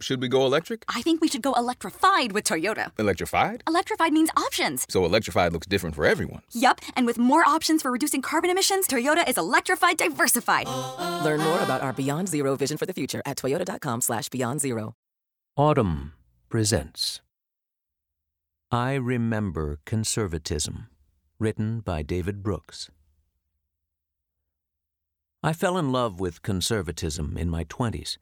Should we go electric? I think we should go electrified with Toyota. Electrified? Electrified means options. So electrified looks different for everyone. Yup, and with more options for reducing carbon emissions, Toyota is electrified diversified. Learn more about our Beyond Zero vision for the future at toyota.com slash beyond zero. Audm presents I Remember Conservatism, written by David Brooks. I fell in love with conservatism in my 20s.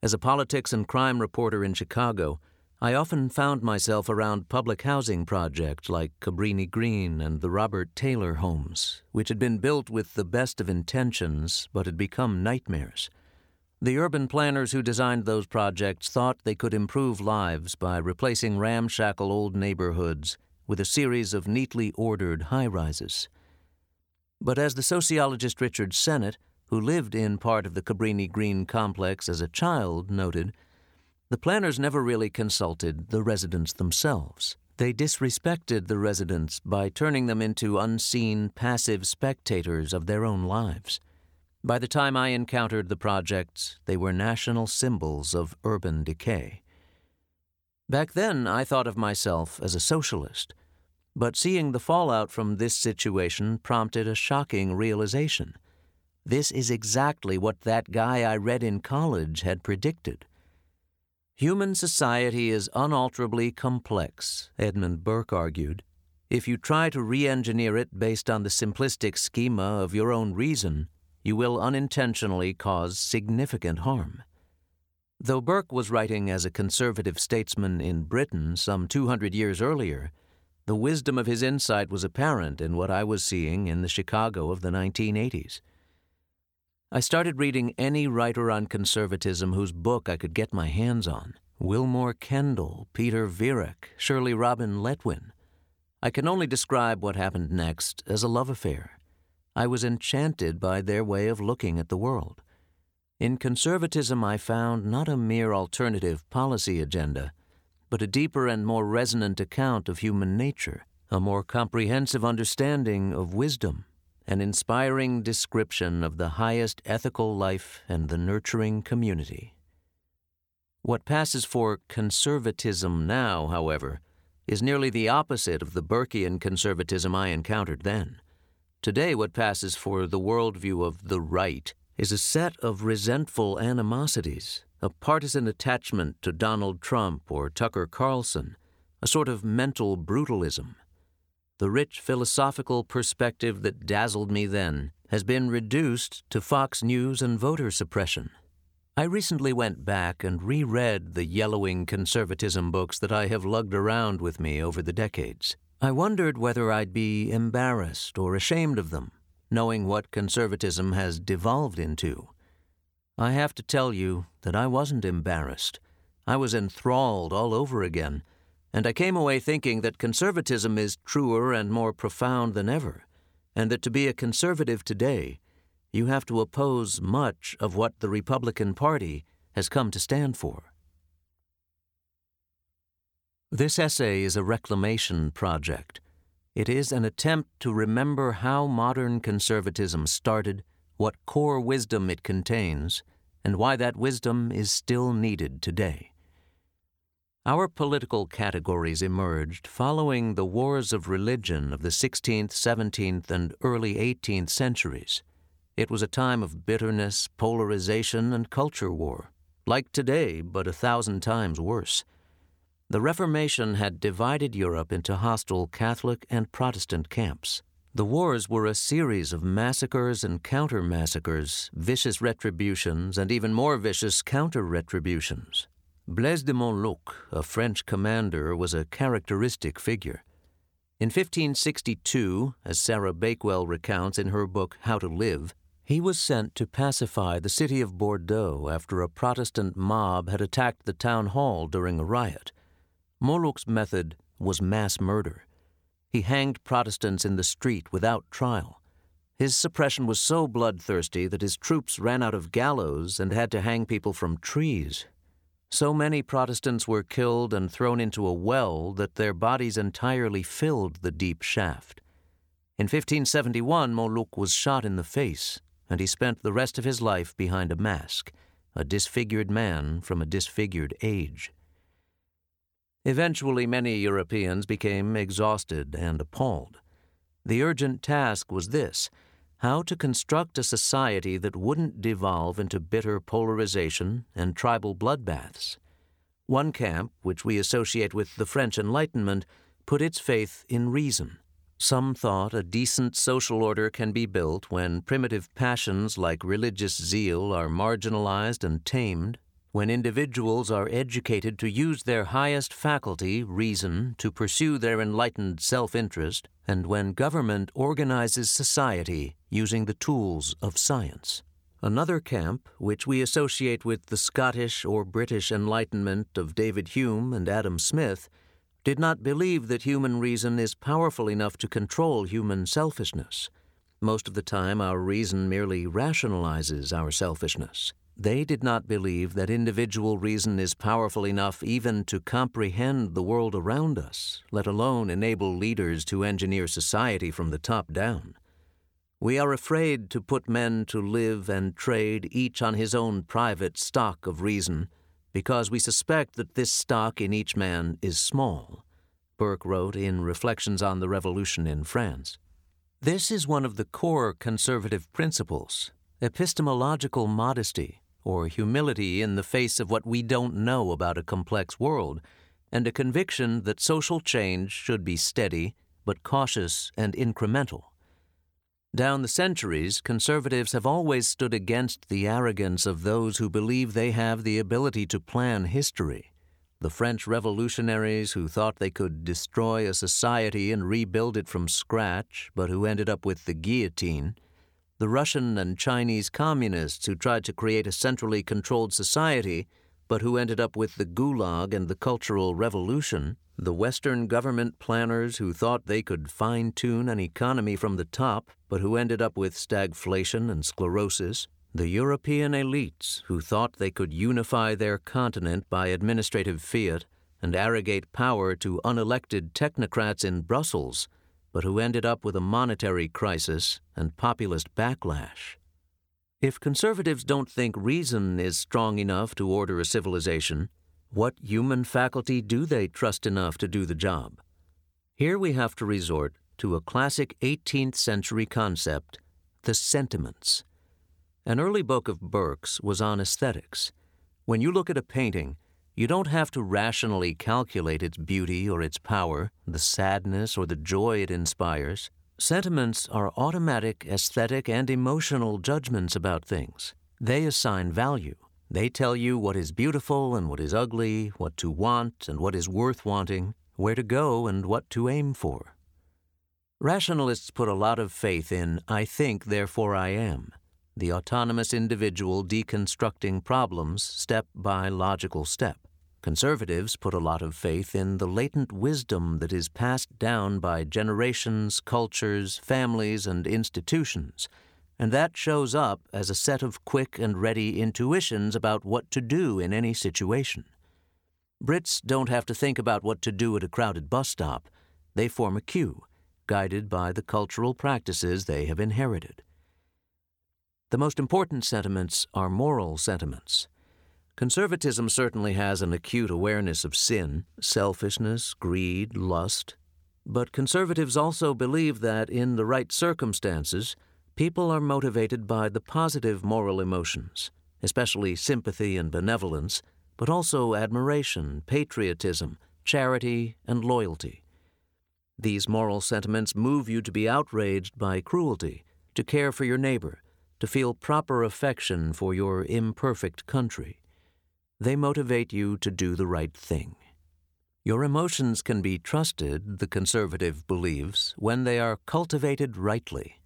As a politics and crime reporter in Chicago, I often found myself around public housing projects like Cabrini Green and the Robert Taylor homes, which had been built with the best of intentions but had become nightmares. The urban planners who designed those projects thought they could improve lives by replacing ramshackle old neighborhoods with a series of neatly ordered high rises. But as the sociologist Richard Sennett who lived in part of the Cabrini Green complex as a child, noted, the planners never really consulted the residents themselves. They disrespected the residents by turning them into unseen, passive spectators of their own lives. By the time I encountered the projects, they were national symbols of urban decay. Back then, I thought of myself as a socialist, but seeing the fallout from this situation prompted a shocking realization. This is exactly what that guy I read in college had predicted. Human society is unalterably complex, Edmund Burke argued. If you try to re engineer it based on the simplistic schema of your own reason, you will unintentionally cause significant harm. Though Burke was writing as a conservative statesman in Britain some 200 years earlier, the wisdom of his insight was apparent in what I was seeing in the Chicago of the 1980s. I started reading any writer on conservatism whose book I could get my hands on Willmoore Kendall, Peter Viereck, Shirley Robin Letwin. I can only describe what happened next as a love affair. I was enchanted by their way of looking at the world. In conservatism, I found not a mere alternative policy agenda, but a deeper and more resonant account of human nature, a more comprehensive understanding of wisdom an inspiring description of the highest ethical life and the nurturing community. What passes for conservatism now, however, is nearly the opposite of the Burkean conservatism I encountered then. Today, what passes for the worldview of the right is a set of resentful animosities, a partisan attachment to Donald Trump or Tucker Carlson, a sort of mental brutalism. The rich philosophical perspective that dazzled me then has been reduced to Fox News and voter suppression. I recently went back and reread the yellowing conservatism books that I have lugged around with me over the decades. I wondered whether I'd be embarrassed or ashamed of them, knowing what conservatism has devolved into. I have to tell you that I wasn't embarrassed. I was enthralled all over again and I came away thinking that conservatism is truer and more profound than ever, and that to be a conservative today, you have to oppose much of what the Republican Party has come to stand for. This essay is a reclamation project. It is an attempt to remember how modern conservatism started, what core wisdom it contains, and why that wisdom is still needed today. Our political categories emerged following the wars of religion of the 16th, 17th, and early 18th centuries. It was a time of bitterness, polarization, and culture war, like today, but a thousand times worse. The Reformation had divided Europe into hostile Catholic and Protestant camps. The wars were a series of massacres and counter massacres, vicious retributions, and even more vicious counter retributions. Blaise de Montluc, a French commander, was a characteristic figure. In 1562, as Sarah Bakewell recounts in her book How to Live, he was sent to pacify the city of Bordeaux after a Protestant mob had attacked the town hall during a riot. Montluc's method was mass murder. He hanged Protestants in the street without trial. His suppression was so bloodthirsty that his troops ran out of gallows and had to hang people from trees so many Protestants were killed and thrown into a well that their bodies entirely filled the deep shaft. In 1571, Montluc was shot in the face, and he spent the rest of his life behind a mask, a disfigured man from a disfigured age. Eventually, many Europeans became exhausted and appalled. The urgent task was this how to construct a society that wouldn't devolve into bitter polarization and tribal bloodbaths. One camp, which we associate with the French Enlightenment, put its faith in reason. Some thought a decent social order can be built when primitive passions like religious zeal are marginalized and tamed, when individuals are educated to use their highest faculty, reason, to pursue their enlightened self interest, and when government organizes society using the tools of science. Another camp, which we associate with the Scottish or British Enlightenment of David Hume and Adam Smith, did not believe that human reason is powerful enough to control human selfishness. Most of the time, our reason merely rationalizes our selfishness. They did not believe that individual reason is powerful enough even to comprehend the world around us, let alone enable leaders to engineer society from the top down. We are afraid to put men to live and trade each on his own private stock of reason, because we suspect that this stock in each man is small, Burke wrote in Reflections on the Revolution in France. This is one of the core conservative principles epistemological modesty, or humility in the face of what we don't know about a complex world, and a conviction that social change should be steady, but cautious and incremental. Down the centuries, conservatives have always stood against the arrogance of those who believe they have the ability to plan history. The French revolutionaries who thought they could destroy a society and rebuild it from scratch, but who ended up with the guillotine. The Russian and Chinese communists who tried to create a centrally controlled society, but who ended up with the Gulag and the Cultural Revolution the Western government planners who thought they could fine tune an economy from the top, but who ended up with stagflation and sclerosis, the European elites who thought they could unify their continent by administrative fiat and arrogate power to unelected technocrats in Brussels, but who ended up with a monetary crisis and populist backlash. If conservatives don't think reason is strong enough to order a civilization, what human faculty do they trust enough to do the job? Here we have to resort to a classic 18th century concept, the sentiments. An early book of Burke's was on aesthetics. When you look at a painting, you don't have to rationally calculate its beauty or its power, the sadness or the joy it inspires. Sentiments are automatic aesthetic and emotional judgments about things. They assign value. They tell you what is beautiful and what is ugly, what to want and what is worth wanting, where to go and what to aim for. Rationalists put a lot of faith in I think, therefore I am, the autonomous individual deconstructing problems step by logical step. Conservatives put a lot of faith in the latent wisdom that is passed down by generations, cultures, families, and institutions and that shows up as a set of quick and ready intuitions about what to do in any situation. Brits don't have to think about what to do at a crowded bus stop. They form a queue, guided by the cultural practices they have inherited. The most important sentiments are moral sentiments. Conservatism certainly has an acute awareness of sin, selfishness, greed, lust. But conservatives also believe that, in the right circumstances, People are motivated by the positive moral emotions, especially sympathy and benevolence, but also admiration, patriotism, charity, and loyalty. These moral sentiments move you to be outraged by cruelty, to care for your neighbor, to feel proper affection for your imperfect country. They motivate you to do the right thing. Your emotions can be trusted, the conservative believes, when they are cultivated rightly.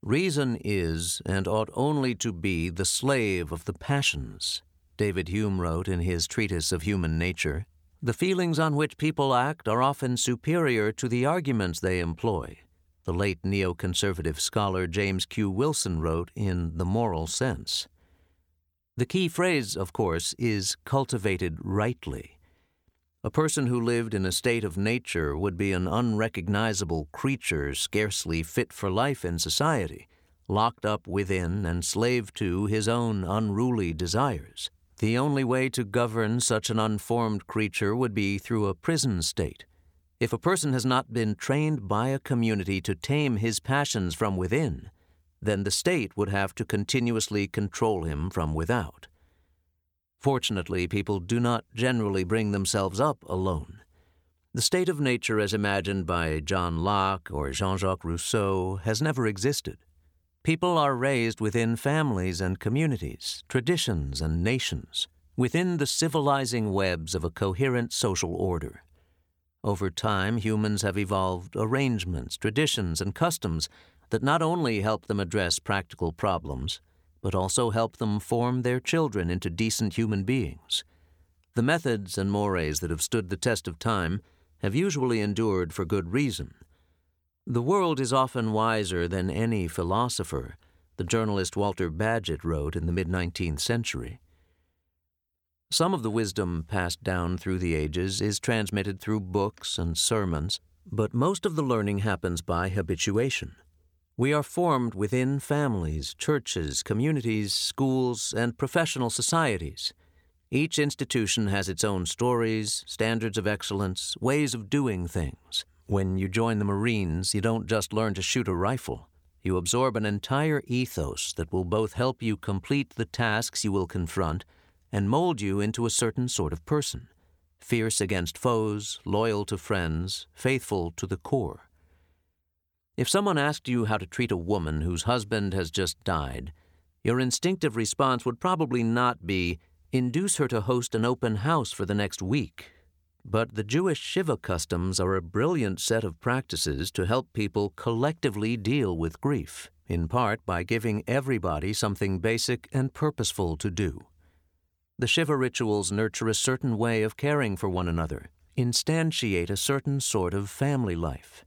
Reason is and ought only to be the slave of the passions, David Hume wrote in his Treatise of Human Nature. The feelings on which people act are often superior to the arguments they employ, the late neoconservative scholar James Q. Wilson wrote in The Moral Sense. The key phrase, of course, is cultivated rightly. A person who lived in a state of nature would be an unrecognizable creature scarcely fit for life in society, locked up within and slave to his own unruly desires. The only way to govern such an unformed creature would be through a prison state. If a person has not been trained by a community to tame his passions from within, then the state would have to continuously control him from without. Fortunately, people do not generally bring themselves up alone. The state of nature as imagined by John Locke or Jean Jacques Rousseau has never existed. People are raised within families and communities, traditions and nations, within the civilizing webs of a coherent social order. Over time, humans have evolved arrangements, traditions, and customs that not only help them address practical problems, but also help them form their children into decent human beings. The methods and mores that have stood the test of time have usually endured for good reason. The world is often wiser than any philosopher, the journalist Walter Bagehot wrote in the mid 19th century. Some of the wisdom passed down through the ages is transmitted through books and sermons, but most of the learning happens by habituation. We are formed within families, churches, communities, schools, and professional societies. Each institution has its own stories, standards of excellence, ways of doing things. When you join the Marines, you don't just learn to shoot a rifle. You absorb an entire ethos that will both help you complete the tasks you will confront and mold you into a certain sort of person fierce against foes, loyal to friends, faithful to the core. If someone asked you how to treat a woman whose husband has just died, your instinctive response would probably not be, induce her to host an open house for the next week. But the Jewish Shiva customs are a brilliant set of practices to help people collectively deal with grief, in part by giving everybody something basic and purposeful to do. The Shiva rituals nurture a certain way of caring for one another, instantiate a certain sort of family life.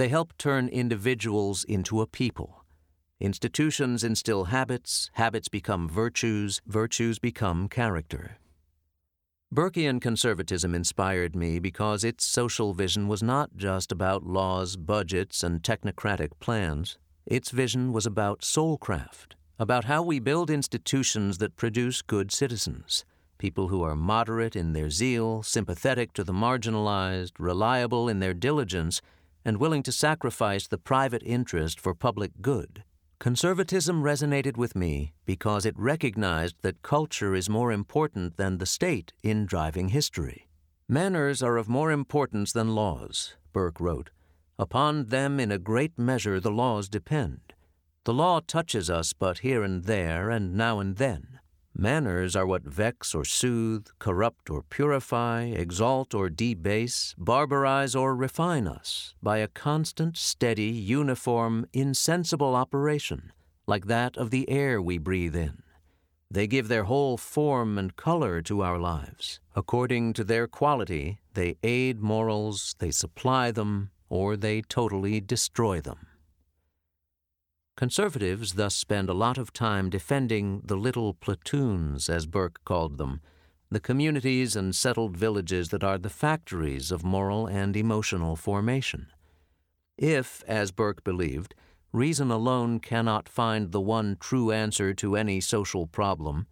They help turn individuals into a people. Institutions instill habits, habits become virtues, virtues become character. Burkean conservatism inspired me because its social vision was not just about laws, budgets, and technocratic plans. Its vision was about soulcraft, about how we build institutions that produce good citizens, people who are moderate in their zeal, sympathetic to the marginalized, reliable in their diligence, and willing to sacrifice the private interest for public good. Conservatism resonated with me because it recognized that culture is more important than the state in driving history. Manners are of more importance than laws, Burke wrote. Upon them, in a great measure, the laws depend. The law touches us but here and there and now and then. Manners are what vex or soothe, corrupt or purify, exalt or debase, barbarize or refine us by a constant, steady, uniform, insensible operation, like that of the air we breathe in. They give their whole form and color to our lives. According to their quality, they aid morals, they supply them, or they totally destroy them. Conservatives thus spend a lot of time defending the little platoons, as Burke called them, the communities and settled villages that are the factories of moral and emotional formation. If, as Burke believed, reason alone cannot find the one true answer to any social problem,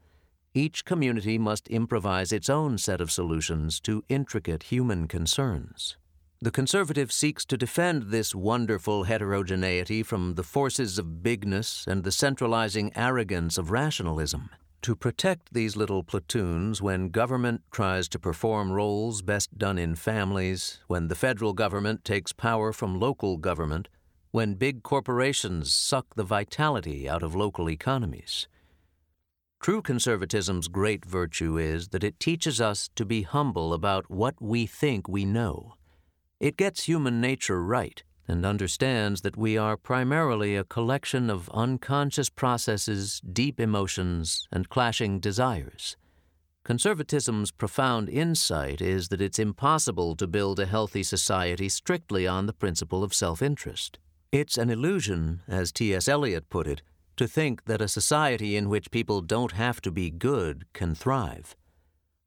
each community must improvise its own set of solutions to intricate human concerns. The conservative seeks to defend this wonderful heterogeneity from the forces of bigness and the centralizing arrogance of rationalism. To protect these little platoons when government tries to perform roles best done in families, when the federal government takes power from local government, when big corporations suck the vitality out of local economies. True conservatism's great virtue is that it teaches us to be humble about what we think we know. It gets human nature right and understands that we are primarily a collection of unconscious processes, deep emotions, and clashing desires. Conservatism's profound insight is that it's impossible to build a healthy society strictly on the principle of self interest. It's an illusion, as T.S. Eliot put it, to think that a society in which people don't have to be good can thrive.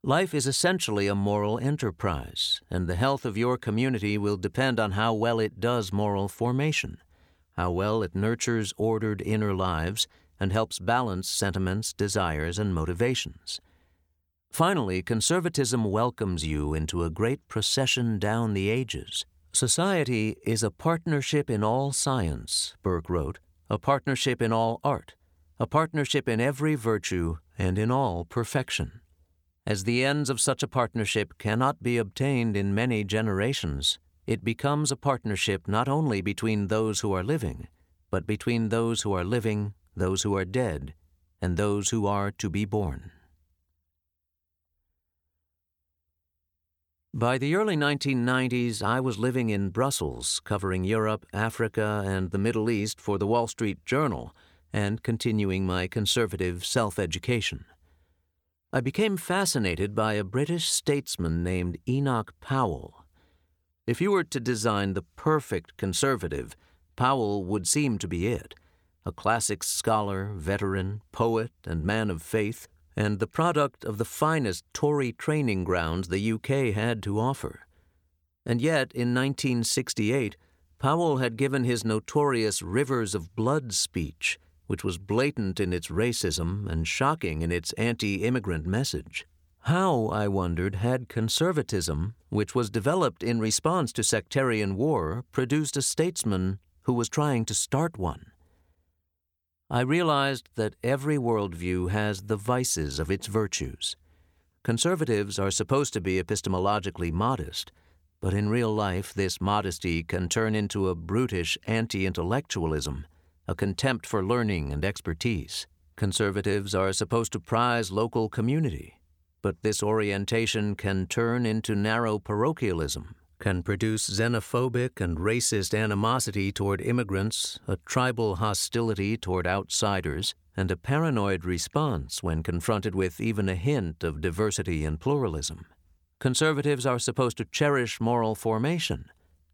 Life is essentially a moral enterprise, and the health of your community will depend on how well it does moral formation. how well it nurtures ordered inner lives and helps balance sentiments, desires, and motivations. Finally, conservatism welcomes you into a great procession down the ages. Society is a partnership in all science, Burke wrote, a partnership in all art, a partnership in every virtue and in all perfection. As the ends of such a partnership cannot be obtained in many generations, it becomes a partnership not only between those who are living, but between those who are living, those who are dead, and those who are to be born. By the early 1990s, I was living in Brussels, covering Europe, Africa, and the Middle East for the Wall Street Journal, and continuing my conservative self education. I became fascinated by a British statesman named Enoch Powell. If you were to design the perfect conservative, Powell would seem to be it a classics scholar, veteran, poet, and man of faith, and the product of the finest Tory training grounds the UK had to offer. And yet, in 1968, Powell had given his notorious Rivers of Blood speech, which was blatant in its racism and shocking in its anti immigrant message. How, I wondered, had conservatism, which was developed in response to sectarian war, produced a statesman who was trying to start one? I realized that every worldview has the vices of its virtues. Conservatives are supposed to be epistemologically modest, but in real life this modesty can turn into a brutish anti intellectualism, a contempt for learning and expertise. Conservatives are supposed to prize local community, but this orientation can turn into narrow parochialism, can produce xenophobic and racist animosity toward immigrants, a tribal hostility toward outsiders, and a paranoid response when confronted with even a hint of diversity and pluralism. Conservatives are supposed to cherish moral formation,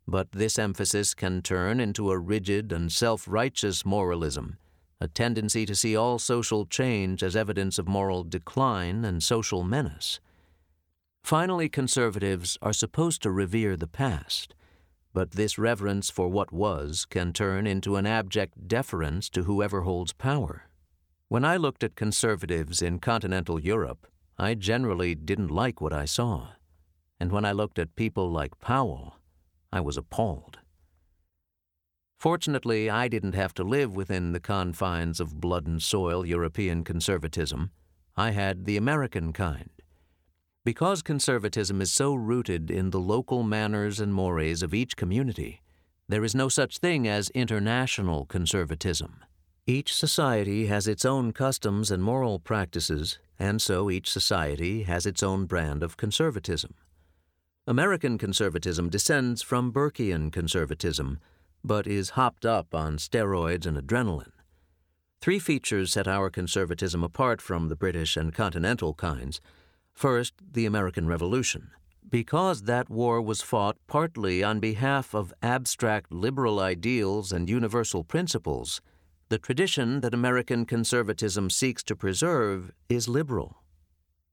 but this emphasis can turn into a rigid and self righteous moralism a tendency to see all social change as evidence of moral decline and social menace. Finally, conservatives are supposed to revere the past, but this reverence for what was can turn into an abject deference to whoever holds power. When I looked at conservatives in continental Europe, I generally didn't like what I saw. And when I looked at people like Powell, I was appalled. Fortunately, I didn't have to live within the confines of blood and soil European conservatism. I had the American kind. Because conservatism is so rooted in the local manners and mores of each community, there is no such thing as international conservatism. Each society has its own customs and moral practices, and so each society has its own brand of conservatism. American conservatism descends from Burkean conservatism but is hopped up on steroids and adrenaline. Three features set our conservatism apart from the British and continental kinds. First, the American Revolution. Because that war was fought partly on behalf of abstract liberal ideals and universal principles, the tradition that American conservatism seeks to preserve is liberal.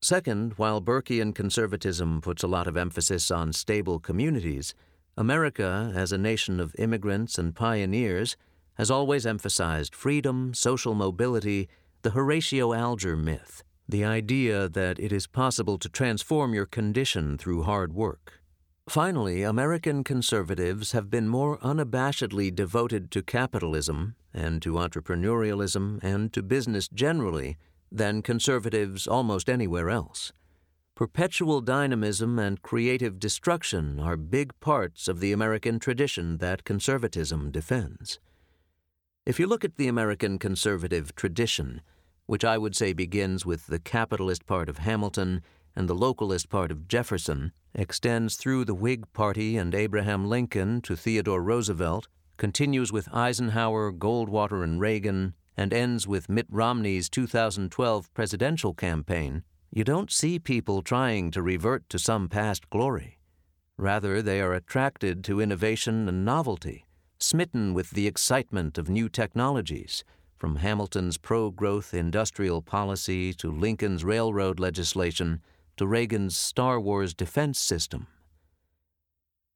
Second, while Burkean conservatism puts a lot of emphasis on stable communities, America, as a nation of immigrants and pioneers, has always emphasized freedom, social mobility, the Horatio Alger myth, the idea that it is possible to transform your condition through hard work. Finally, American conservatives have been more unabashedly devoted to capitalism and to entrepreneurialism and to business generally than conservatives almost anywhere else. Perpetual dynamism and creative destruction are big parts of the American tradition that conservatism defends. If you look at the American conservative tradition, which I would say begins with the capitalist part of Hamilton and the localist part of Jefferson, extends through the Whig Party and Abraham Lincoln to Theodore Roosevelt, continues with Eisenhower, Goldwater, and Reagan, and ends with Mitt Romney's 2012 presidential campaign, you don't see people trying to revert to some past glory. Rather, they are attracted to innovation and novelty, smitten with the excitement of new technologies, from Hamilton's pro growth industrial policy to Lincoln's railroad legislation to Reagan's Star Wars defense system.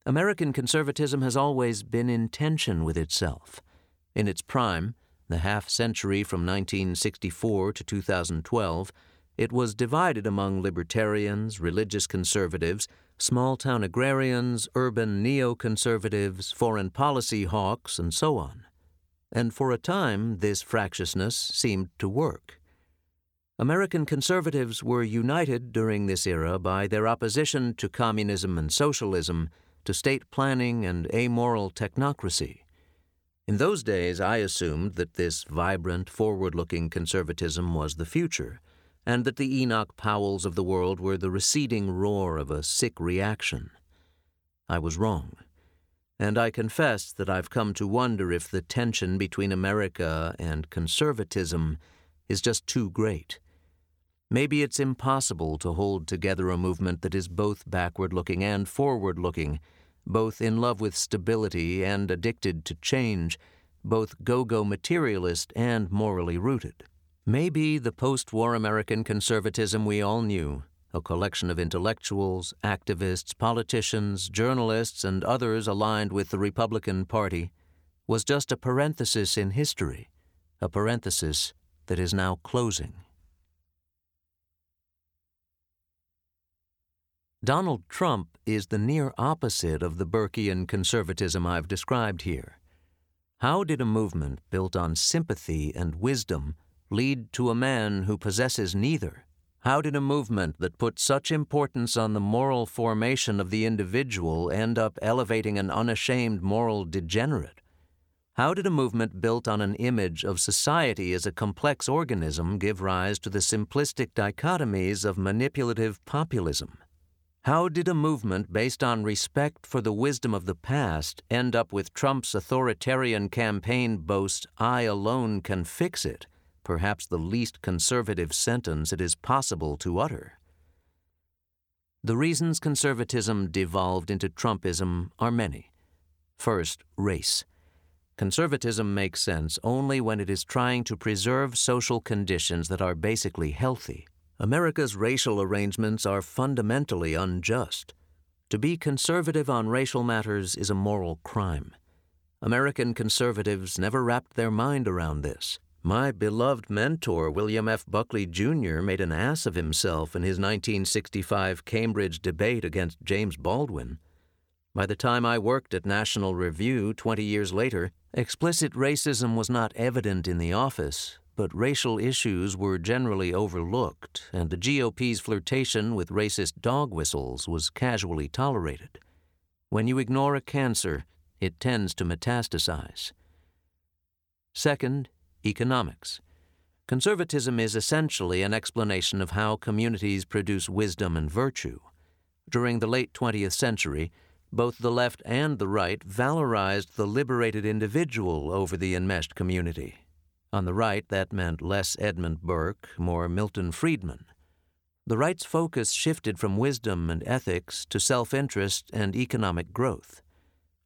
American conservatism has always been in tension with itself. In its prime, the half century from 1964 to 2012, it was divided among libertarians, religious conservatives, small town agrarians, urban neoconservatives, foreign policy hawks, and so on. And for a time, this fractiousness seemed to work. American conservatives were united during this era by their opposition to communism and socialism, to state planning and amoral technocracy. In those days, I assumed that this vibrant, forward looking conservatism was the future, and that the Enoch Powells of the world were the receding roar of a sick reaction. I was wrong. And I confess that I've come to wonder if the tension between America and conservatism is just too great Maybe it's impossible to hold together a movement that is both backward looking and forward looking, both in love with stability and addicted to change, both go go materialist and morally rooted. Maybe the post war American conservatism we all knew, a collection of intellectuals, activists, politicians, journalists, and others aligned with the Republican Party, was just a parenthesis in history, a parenthesis that is now closing. Donald Trump is the near opposite of the Burkean conservatism I've described here. How did a movement built on sympathy and wisdom lead to a man who possesses neither? How did a movement that put such importance on the moral formation of the individual end up elevating an unashamed moral degenerate? How did a movement built on an image of society as a complex organism give rise to the simplistic dichotomies of manipulative populism? How did a movement based on respect for the wisdom of the past end up with Trump's authoritarian campaign boast, I alone can fix it, perhaps the least conservative sentence it is possible to utter? The reasons conservatism devolved into Trumpism are many. First, race. Conservatism makes sense only when it is trying to preserve social conditions that are basically healthy. America's racial arrangements are fundamentally unjust. To be conservative on racial matters is a moral crime. American conservatives never wrapped their mind around this. My beloved mentor, William F. Buckley Jr., made an ass of himself in his 1965 Cambridge debate against James Baldwin. By the time I worked at National Review 20 years later, explicit racism was not evident in the office, but racial issues were generally overlooked, and the GOP's flirtation with racist dog whistles was casually tolerated. When you ignore a cancer, it tends to metastasize. Second, economics. Conservatism is essentially an explanation of how communities produce wisdom and virtue. During the late 20th century, both the left and the right valorized the liberated individual over the enmeshed community. On the right, that meant less Edmund Burke, more Milton Friedman. The right's focus shifted from wisdom and ethics to self interest and economic growth.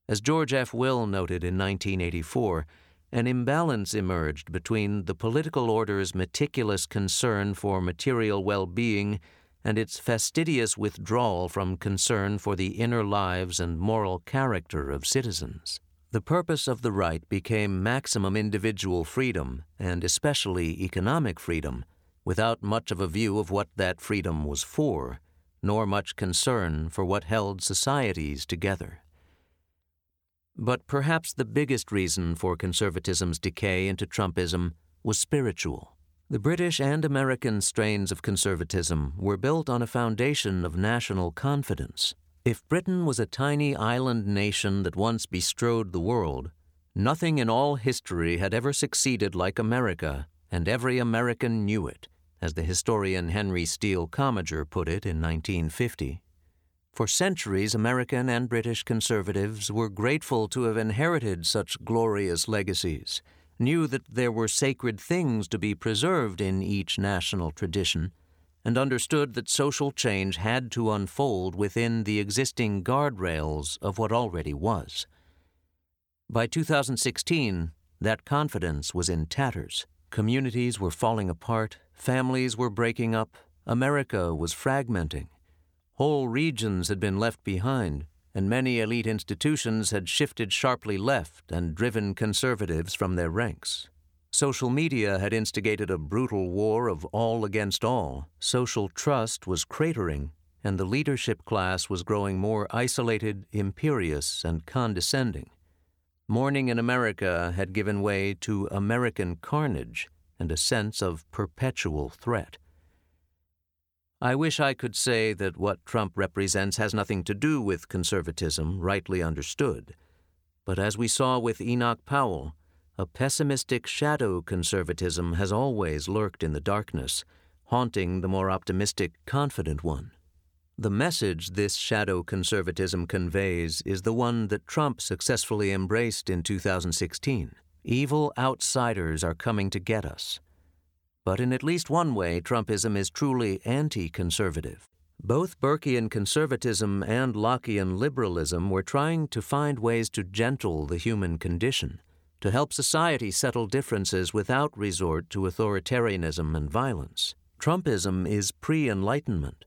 As George F. Will noted in 1984, an imbalance emerged between the political order's meticulous concern for material well being and its fastidious withdrawal from concern for the inner lives and moral character of citizens. The purpose of the right became maximum individual freedom, and especially economic freedom, without much of a view of what that freedom was for, nor much concern for what held societies together. But perhaps the biggest reason for conservatism's decay into Trumpism was spiritual. The British and American strains of conservatism were built on a foundation of national confidence. If Britain was a tiny island nation that once bestrode the world, nothing in all history had ever succeeded like America, and every American knew it, as the historian Henry Steele Commager put it in 1950. For centuries, American and British conservatives were grateful to have inherited such glorious legacies, knew that there were sacred things to be preserved in each national tradition, and understood that social change had to unfold within the existing guardrails of what already was. By 2016, that confidence was in tatters. Communities were falling apart, families were breaking up, America was fragmenting. Whole regions had been left behind, and many elite institutions had shifted sharply left and driven conservatives from their ranks. Social media had instigated a brutal war of all against all. Social trust was cratering, and the leadership class was growing more isolated, imperious, and condescending. Morning in America had given way to American carnage and a sense of perpetual threat. I wish I could say that what Trump represents has nothing to do with conservatism, rightly understood. But as we saw with Enoch Powell, a pessimistic shadow conservatism has always lurked in the darkness, haunting the more optimistic, confident one. The message this shadow conservatism conveys is the one that Trump successfully embraced in 2016. Evil outsiders are coming to get us. But in at least one way, Trumpism is truly anti conservative. Both Burkean conservatism and Lockean liberalism were trying to find ways to gentle the human condition, to help society settle differences without resort to authoritarianism and violence. Trumpism is pre Enlightenment.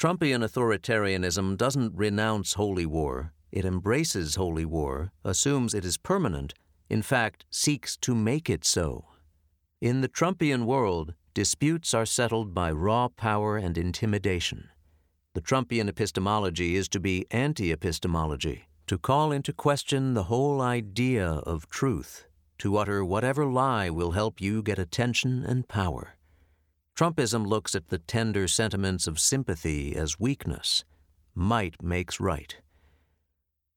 Trumpian authoritarianism doesn't renounce holy war, it embraces holy war, assumes it is permanent, in fact, seeks to make it so. In the Trumpian world, disputes are settled by raw power and intimidation. The Trumpian epistemology is to be anti epistemology, to call into question the whole idea of truth, to utter whatever lie will help you get attention and power. Trumpism looks at the tender sentiments of sympathy as weakness. Might makes right.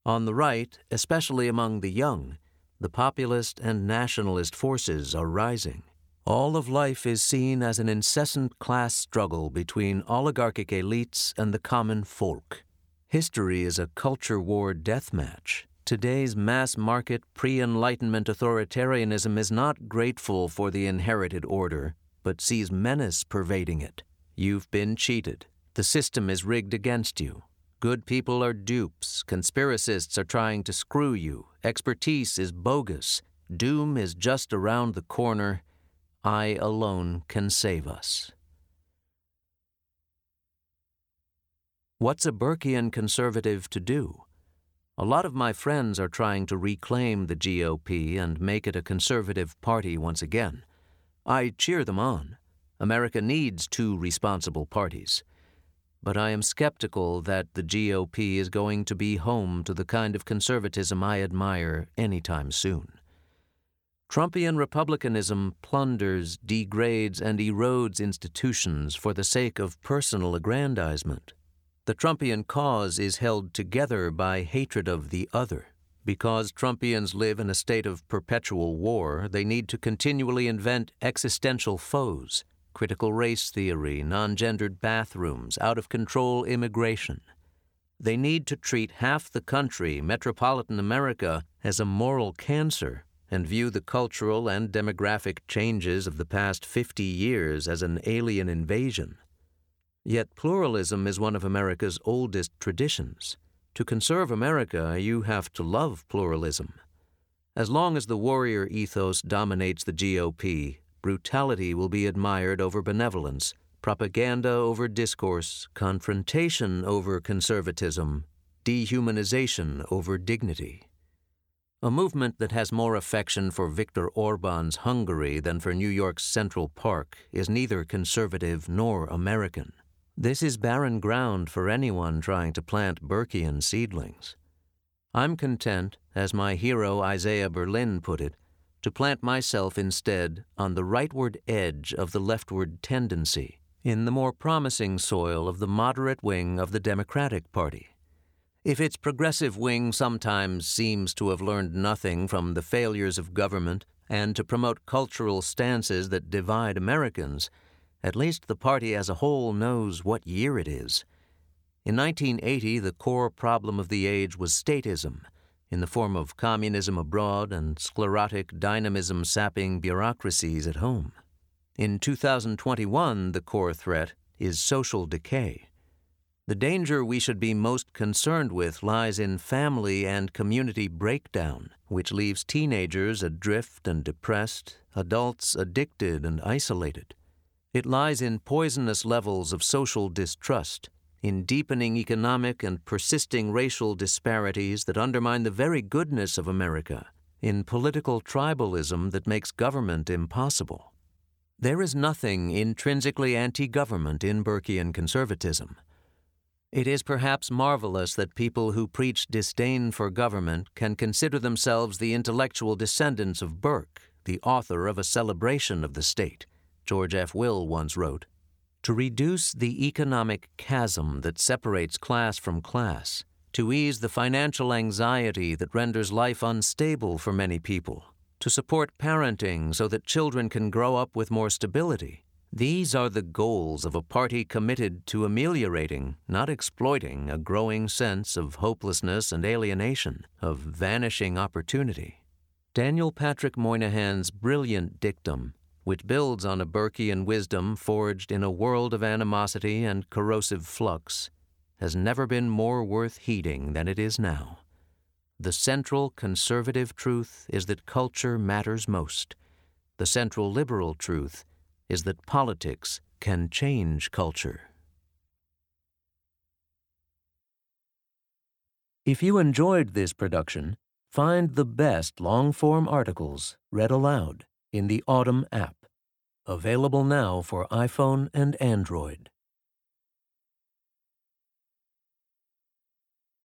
On the right, especially among the young, the populist and nationalist forces are rising. All of life is seen as an incessant class struggle between oligarchic elites and the common folk. History is a culture war death match. Today's mass market pre Enlightenment authoritarianism is not grateful for the inherited order, but sees menace pervading it. You've been cheated. The system is rigged against you. Good people are dupes. Conspiracists are trying to screw you. Expertise is bogus. Doom is just around the corner I alone can save us. What's a Burkean conservative to do? A lot of my friends are trying to reclaim the GOP and make it a conservative party once again. I cheer them on. America needs two responsible parties. But I am skeptical that the GOP is going to be home to the kind of conservatism I admire anytime soon. Trumpian republicanism plunders, degrades, and erodes institutions for the sake of personal aggrandizement. The Trumpian cause is held together by hatred of the other. Because Trumpians live in a state of perpetual war, they need to continually invent existential foes critical race theory, non gendered bathrooms, out of control immigration. They need to treat half the country, metropolitan America, as a moral cancer and view the cultural and demographic changes of the past 50 years as an alien invasion. Yet pluralism is one of America's oldest traditions. To conserve America, you have to love pluralism. As long as the warrior ethos dominates the GOP, brutality will be admired over benevolence, propaganda over discourse, confrontation over conservatism, dehumanization over dignity. A movement that has more affection for Viktor Orban's Hungary than for New York's Central Park is neither conservative nor American. This is barren ground for anyone trying to plant Burkean seedlings. I'm content, as my hero Isaiah Berlin put it, to plant myself instead on the rightward edge of the leftward tendency, in the more promising soil of the moderate wing of the Democratic Party. If its progressive wing sometimes seems to have learned nothing from the failures of government and to promote cultural stances that divide Americans, at least the party as a whole knows what year it is. In 1980, the core problem of the age was statism, in the form of communism abroad and sclerotic dynamism sapping bureaucracies at home. In 2021, the core threat is social decay. The danger we should be most concerned with lies in family and community breakdown, which leaves teenagers adrift and depressed, adults addicted and isolated. It lies in poisonous levels of social distrust, in deepening economic and persisting racial disparities that undermine the very goodness of America, in political tribalism that makes government impossible. There is nothing intrinsically anti government in Burkean conservatism. It is perhaps marvelous that people who preach disdain for government can consider themselves the intellectual descendants of Burke, the author of A Celebration of the State, George F. Will once wrote. To reduce the economic chasm that separates class from class, to ease the financial anxiety that renders life unstable for many people, to support parenting so that children can grow up with more stability. These are the goals of a party committed to ameliorating, not exploiting, a growing sense of hopelessness and alienation, of vanishing opportunity. Daniel Patrick Moynihan's brilliant dictum which builds on a Burkean wisdom forged in a world of animosity and corrosive flux, has never been more worth heeding than it is now. The central conservative truth is that culture matters most. The central liberal truth is that politics can change culture. If you enjoyed this production, find the best long form articles read aloud in the Audm app, available now for iPhone and Android.